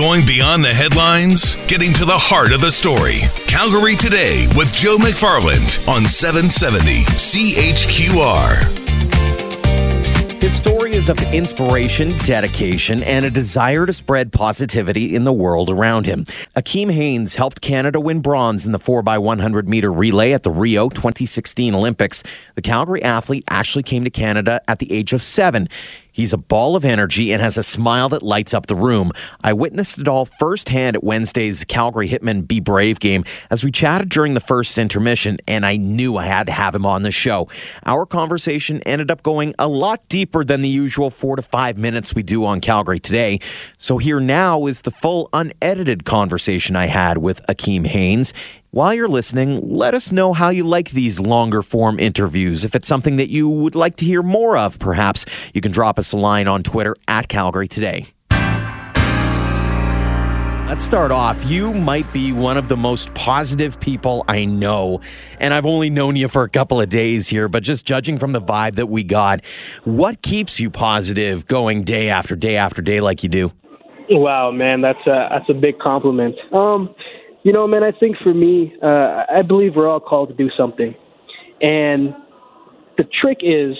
Going beyond the headlines, getting to the heart of the story. Calgary Today with Joe McFarland on 770 CHQR. His story is of inspiration, dedication, and a desire to spread positivity in the world around him. Akeem Haynes helped Canada win bronze in the 4x100 meter relay at the Rio 2016 Olympics. The Calgary athlete actually came to Canada at the age of seven. He's a ball of energy and has a smile that lights up the room. I witnessed it all firsthand at Wednesday's Calgary Hitmen Be Brave game as we chatted during the first intermission, and I knew I had to have him on the show. Our conversation ended up going a lot deeper than the usual four to five minutes we do on Calgary today. So here now is the full unedited conversation I had with Akeem Haynes. While you're listening, let us know how you like these longer form interviews. If it's something that you would like to hear more of, perhaps you can drop us a line on Twitter at Calgary Today. Let's start off. You might be one of the most positive people I know, and I've only known you for a couple of days here, but just judging from the vibe that we got, what keeps you positive going day after day after day like you do? Wow, man, that's a that's a big compliment. Um, you know, man, I think for me, uh, I believe we're all called to do something. And the trick is,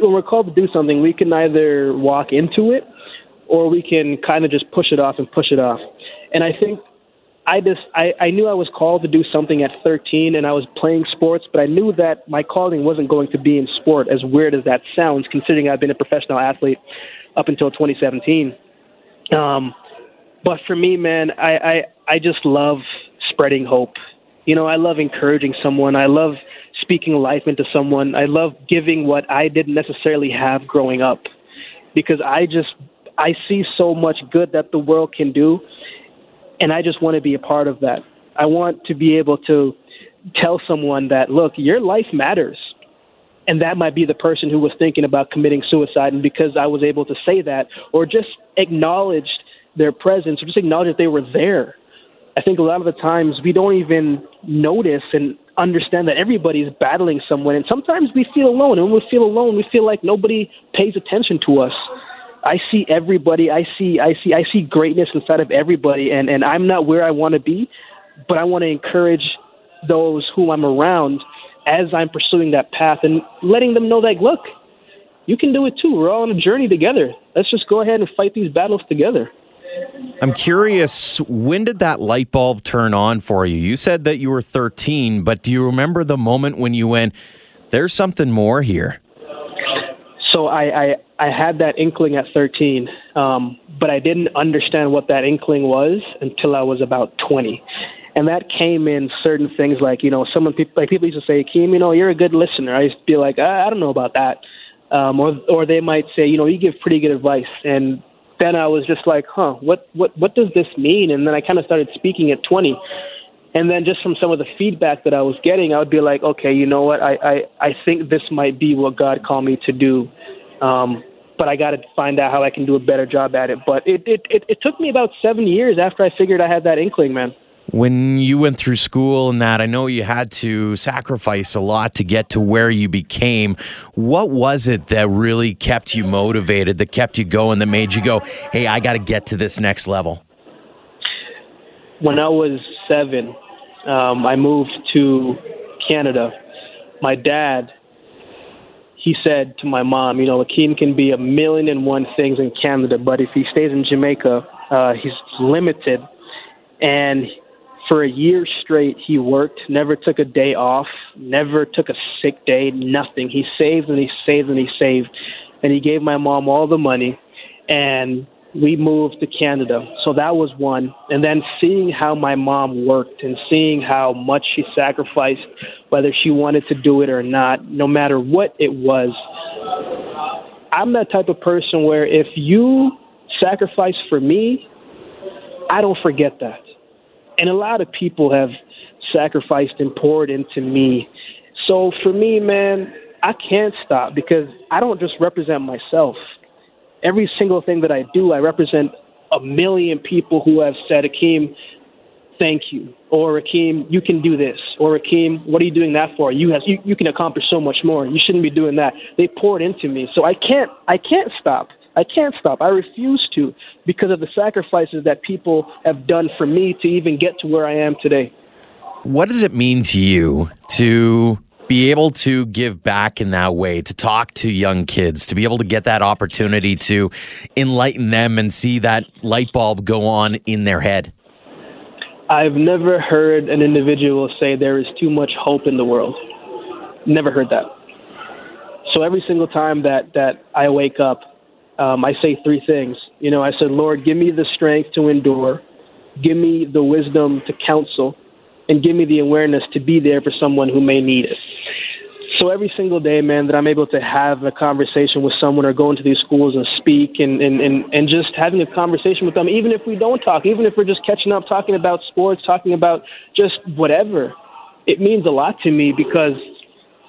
when we're called to do something, we can either walk into it or we can kind of just push it off and push it off. And I think I just I, I knew I was called to do something at 13 and I was playing sports, but I knew that my calling wasn't going to be in sport, as weird as that sounds, considering I've been a professional athlete up until 2017. Um, but for me, man, I, I just love spreading hope. You know, I love encouraging someone. I love speaking life into someone. I love giving what I didn't necessarily have growing up because I just I see so much good that the world can do and I just want to be a part of that. I want to be able to tell someone that look, your life matters. And that might be the person who was thinking about committing suicide and because I was able to say that or just acknowledged their presence or just acknowledge that they were there. I think a lot of the times we don't even notice and understand that everybody's battling someone. And sometimes we feel alone. And when we feel alone, we feel like nobody pays attention to us. I see everybody. I see, I see, I see greatness inside of everybody. And, and I'm not where I want to be, but I want to encourage those who I'm around as I'm pursuing that path and letting them know that, look, you can do it too. We're all on a journey together. Let's just go ahead and fight these battles together. I'm curious, when did that light bulb turn on for you? You said that you were 13, but do you remember the moment when you went, there's something more here? So I, I, I had that inkling at 13, um, but I didn't understand what that inkling was until I was about 20. And that came in certain things like, you know, someone, like people used to say, Keem, you know, you're a good listener. I used to be like, I, I don't know about that. Um, or, or they might say, you know, you give pretty good advice. And then I was just like, huh, what what what does this mean? And then I kind of started speaking at 20. And then just from some of the feedback that I was getting, I would be like, okay, you know what? I I, I think this might be what God called me to do. Um, but I got to find out how I can do a better job at it. But it, it it it took me about seven years after I figured I had that inkling, man when you went through school and that, I know you had to sacrifice a lot to get to where you became. What was it that really kept you motivated, that kept you going, that made you go, hey, I got to get to this next level? When I was seven, um, I moved to Canada. My dad, he said to my mom, you know, Akeem can be a million and one things in Canada, but if he stays in Jamaica, uh, he's limited. And for a year straight, he worked, never took a day off, never took a sick day, nothing. He saved and he saved and he saved. And he gave my mom all the money. And we moved to Canada. So that was one. And then seeing how my mom worked and seeing how much she sacrificed, whether she wanted to do it or not, no matter what it was. I'm that type of person where if you sacrifice for me, I don't forget that. And a lot of people have sacrificed and poured into me. So for me, man, I can't stop because I don't just represent myself. Every single thing that I do, I represent a million people who have said, Akeem, thank you. Or Akeem, you can do this. Or Akeem, what are you doing that for? You have you, you can accomplish so much more. You shouldn't be doing that. They poured into me. So I can't I can't stop. I can't stop. I refuse to because of the sacrifices that people have done for me to even get to where I am today. What does it mean to you to be able to give back in that way, to talk to young kids, to be able to get that opportunity to enlighten them and see that light bulb go on in their head? I've never heard an individual say there is too much hope in the world. Never heard that. So every single time that that I wake up, um, I say three things. You know, I said, Lord, give me the strength to endure, give me the wisdom to counsel, and give me the awareness to be there for someone who may need it. So every single day, man, that I'm able to have a conversation with someone or go into these schools and speak and, and, and, and just having a conversation with them, even if we don't talk, even if we're just catching up, talking about sports, talking about just whatever, it means a lot to me because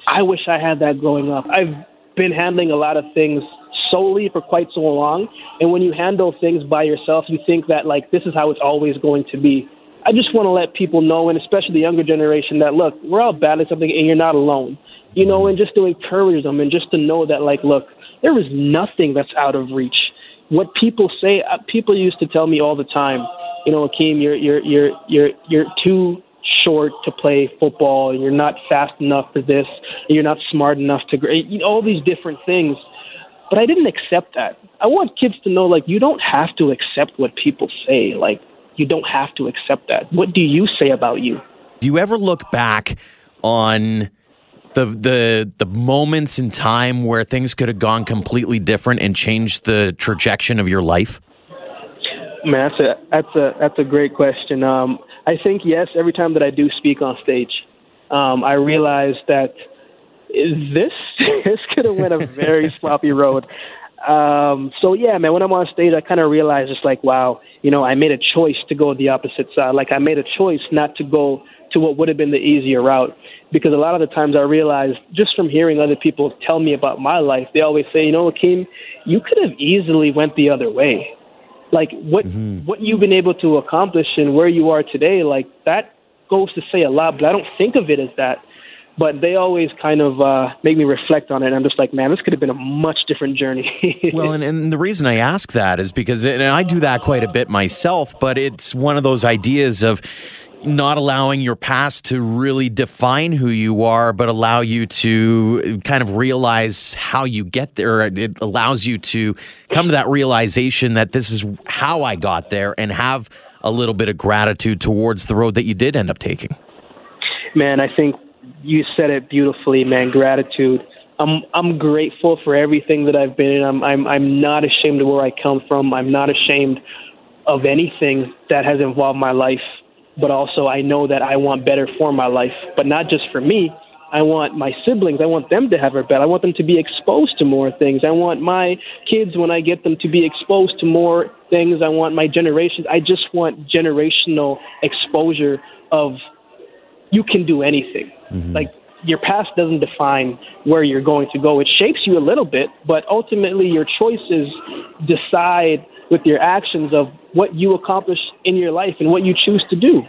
I wish I had that growing up. I've been handling a lot of things solely for quite so long. And when you handle things by yourself, you think that, like, this is how it's always going to be. I just want to let people know, and especially the younger generation, that look, we're all battling something and you're not alone you know, and just to encourage them and just to know that, like, look, there is nothing that's out of reach. What people say, uh, people used to tell me all the time, you know, Akeem, you're you're you're you're you're too short to play football, you're not fast enough for this, you're not smart enough to, you know, all these different things. But I didn't accept that. I want kids to know, like, you don't have to accept what people say. Like, you don't have to accept that. What do you say about you? Do you ever look back on the the the moments in time where things could have gone completely different and changed the trajectory of your life? Man, that's a that's a that's a great question. Um, I think yes. Every time that I do speak on stage, um, I realize that this this could have went a very sloppy road. Um, so yeah, man. When I'm on stage, I kind of realize it's like, wow, you know, I made a choice to go the opposite side. Like I made a choice not to go to what would have been the easier route because a lot of the times I realize just from hearing other people tell me about my life, they always say, you know, Akeem, you could have easily went the other way. Like what mm-hmm. what you've been able to accomplish and where you are today, like that goes to say a lot, but I don't think of it as that. But they always kind of uh, make me reflect on it. And I'm just like, man, this could have been a much different journey. well, and, and the reason I ask that is because, and I do that quite a bit myself, but it's one of those ideas of, not allowing your past to really define who you are, but allow you to kind of realize how you get there. It allows you to come to that realization that this is how I got there and have a little bit of gratitude towards the road that you did end up taking. Man, I think you said it beautifully, man. Gratitude. I'm I'm grateful for everything that I've been in. I'm I'm I'm not ashamed of where I come from. I'm not ashamed of anything that has involved my life but also I know that I want better for my life, but not just for me. I want my siblings, I want them to have it better. I want them to be exposed to more things. I want my kids, when I get them, to be exposed to more things. I want my generations, I just want generational exposure of you can do anything. Mm-hmm. Like, your past doesn't define where you're going to go. It shapes you a little bit, but ultimately your choices decide with your actions of what you accomplish in your life and what you choose to do.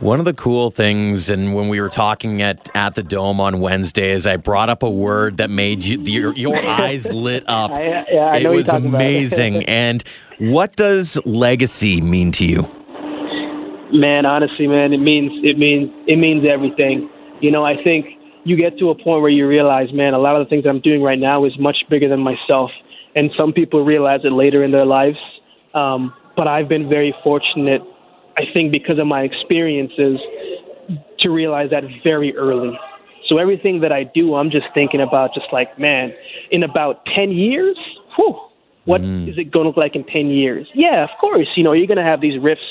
One of the cool things, and when we were talking at, at the Dome on Wednesday, is I brought up a word that made you your, your eyes lit up. I, yeah, I it was amazing. and what does legacy mean to you? Man, honestly, man, it means it means it means everything. You know, I think you get to a point where you realize, man, a lot of the things I'm doing right now is much bigger than myself and some people realize it later in their lives. Um, but I've been very fortunate, I think, because of my experiences, to realize that very early. So everything that I do, I'm just thinking about, just like, man, in about 10 years, whew, what mm. is it going to look like in 10 years? Yeah, of course, you know, you're going to have these rifts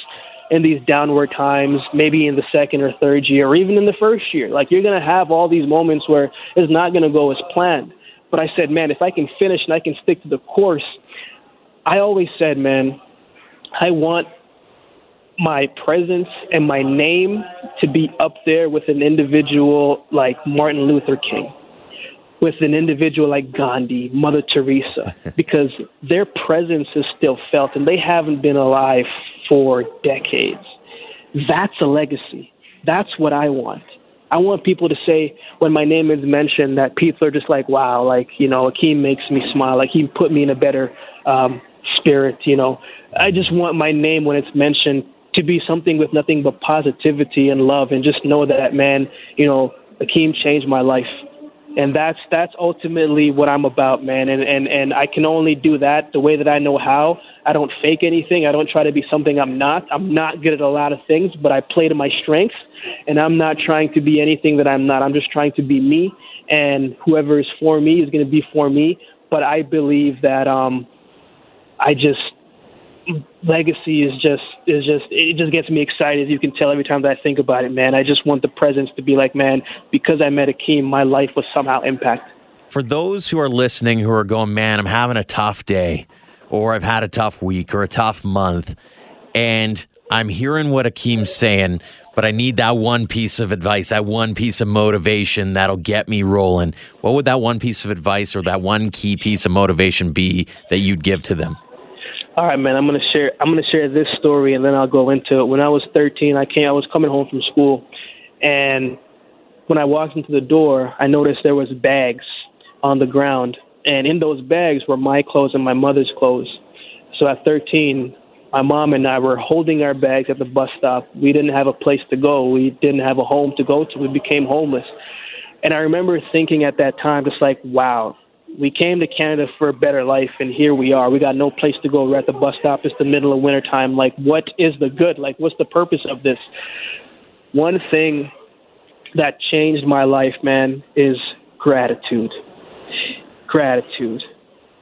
in these downward times, maybe in the second or third year, or even in the first year. Like, you're going to have all these moments where it's not going to go as planned. But I said, man, if I can finish and I can stick to the course, I always said, man, I want my presence and my name to be up there with an individual like Martin Luther King, with an individual like Gandhi, Mother Teresa, because their presence is still felt and they haven't been alive for decades. That's a legacy. That's what I want. I want people to say when my name is mentioned that people are just like, wow, like, you know, Akeem makes me smile. Like he put me in a better um, spirit. You know, I just want my name when it's mentioned to be something with nothing but positivity and love, and just know that, man, you know, Akeem changed my life. And that's that's ultimately what I'm about, man. And, and and I can only do that the way that I know how. I don't fake anything. I don't try to be something I'm not. I'm not good at a lot of things, but I play to my strengths. And I'm not trying to be anything that I'm not. I'm just trying to be me. And whoever is for me is going to be for me. But I believe that um, I just legacy is just is just it just gets me excited. You can tell every time that I think about it, man. I just want the presence to be like, man, because I met Akeem, my life was somehow impacted. For those who are listening who are going, man, I'm having a tough day, or I've had a tough week or a tough month, and I'm hearing what Akeem's saying, but I need that one piece of advice, that one piece of motivation that'll get me rolling. What would that one piece of advice or that one key piece of motivation be that you'd give to them? All right, man. I'm gonna share. I'm gonna share this story, and then I'll go into it. When I was 13, I came. I was coming home from school, and when I walked into the door, I noticed there was bags on the ground, and in those bags were my clothes and my mother's clothes. So at 13, my mom and I were holding our bags at the bus stop. We didn't have a place to go. We didn't have a home to go to. We became homeless. And I remember thinking at that time, just like, wow, we came to Canada for a better life, and here we are. We got no place to go. We're at the bus stop. It's the middle of winter time. Like, what is the good? Like, what's the purpose of this? One thing that changed my life, man, is gratitude. Gratitude.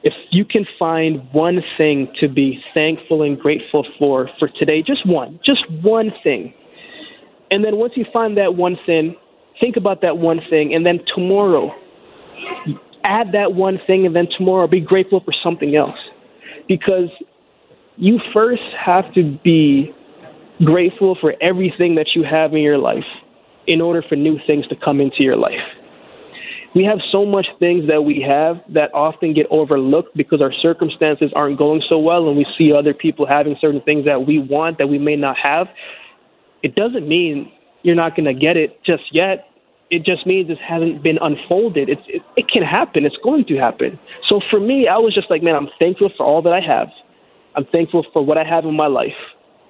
If you can find one thing to be thankful and grateful for for today, just one, just one thing. And then once you find that one thing, think about that one thing, and then tomorrow, add that one thing and then tomorrow be grateful for something else. Because you first have to be grateful for everything that you have in your life in order for new things to come into your life. We have so much things that we have that often get overlooked because our circumstances aren't going so well and we see other people having certain things that we want that we may not have. It doesn't mean you're not going to get it just yet it just means it hasn't been unfolded. It's, it, it can happen. It's going to happen. So for me, I was just like, man, I'm thankful for all that I have. I'm thankful for what I have in my life,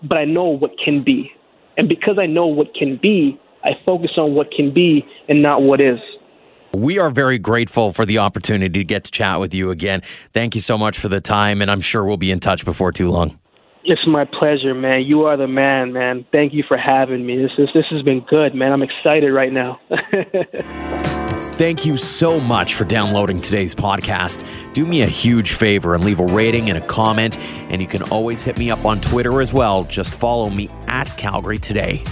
but I know what can be. And because I know what can be, I focus on what can be and not what is. We are very grateful for the opportunity to get to chat with you again. Thank you so much for the time, and I'm sure we'll be in touch before too long. It's my pleasure, man. You are the man, man. Thank you for having me. This is this has been good, man. I'm excited right now. Thank you so much for downloading today's podcast. Do me a huge favor and leave a rating and a comment. And you can always hit me up on Twitter as well. Just follow me at Calgary Today.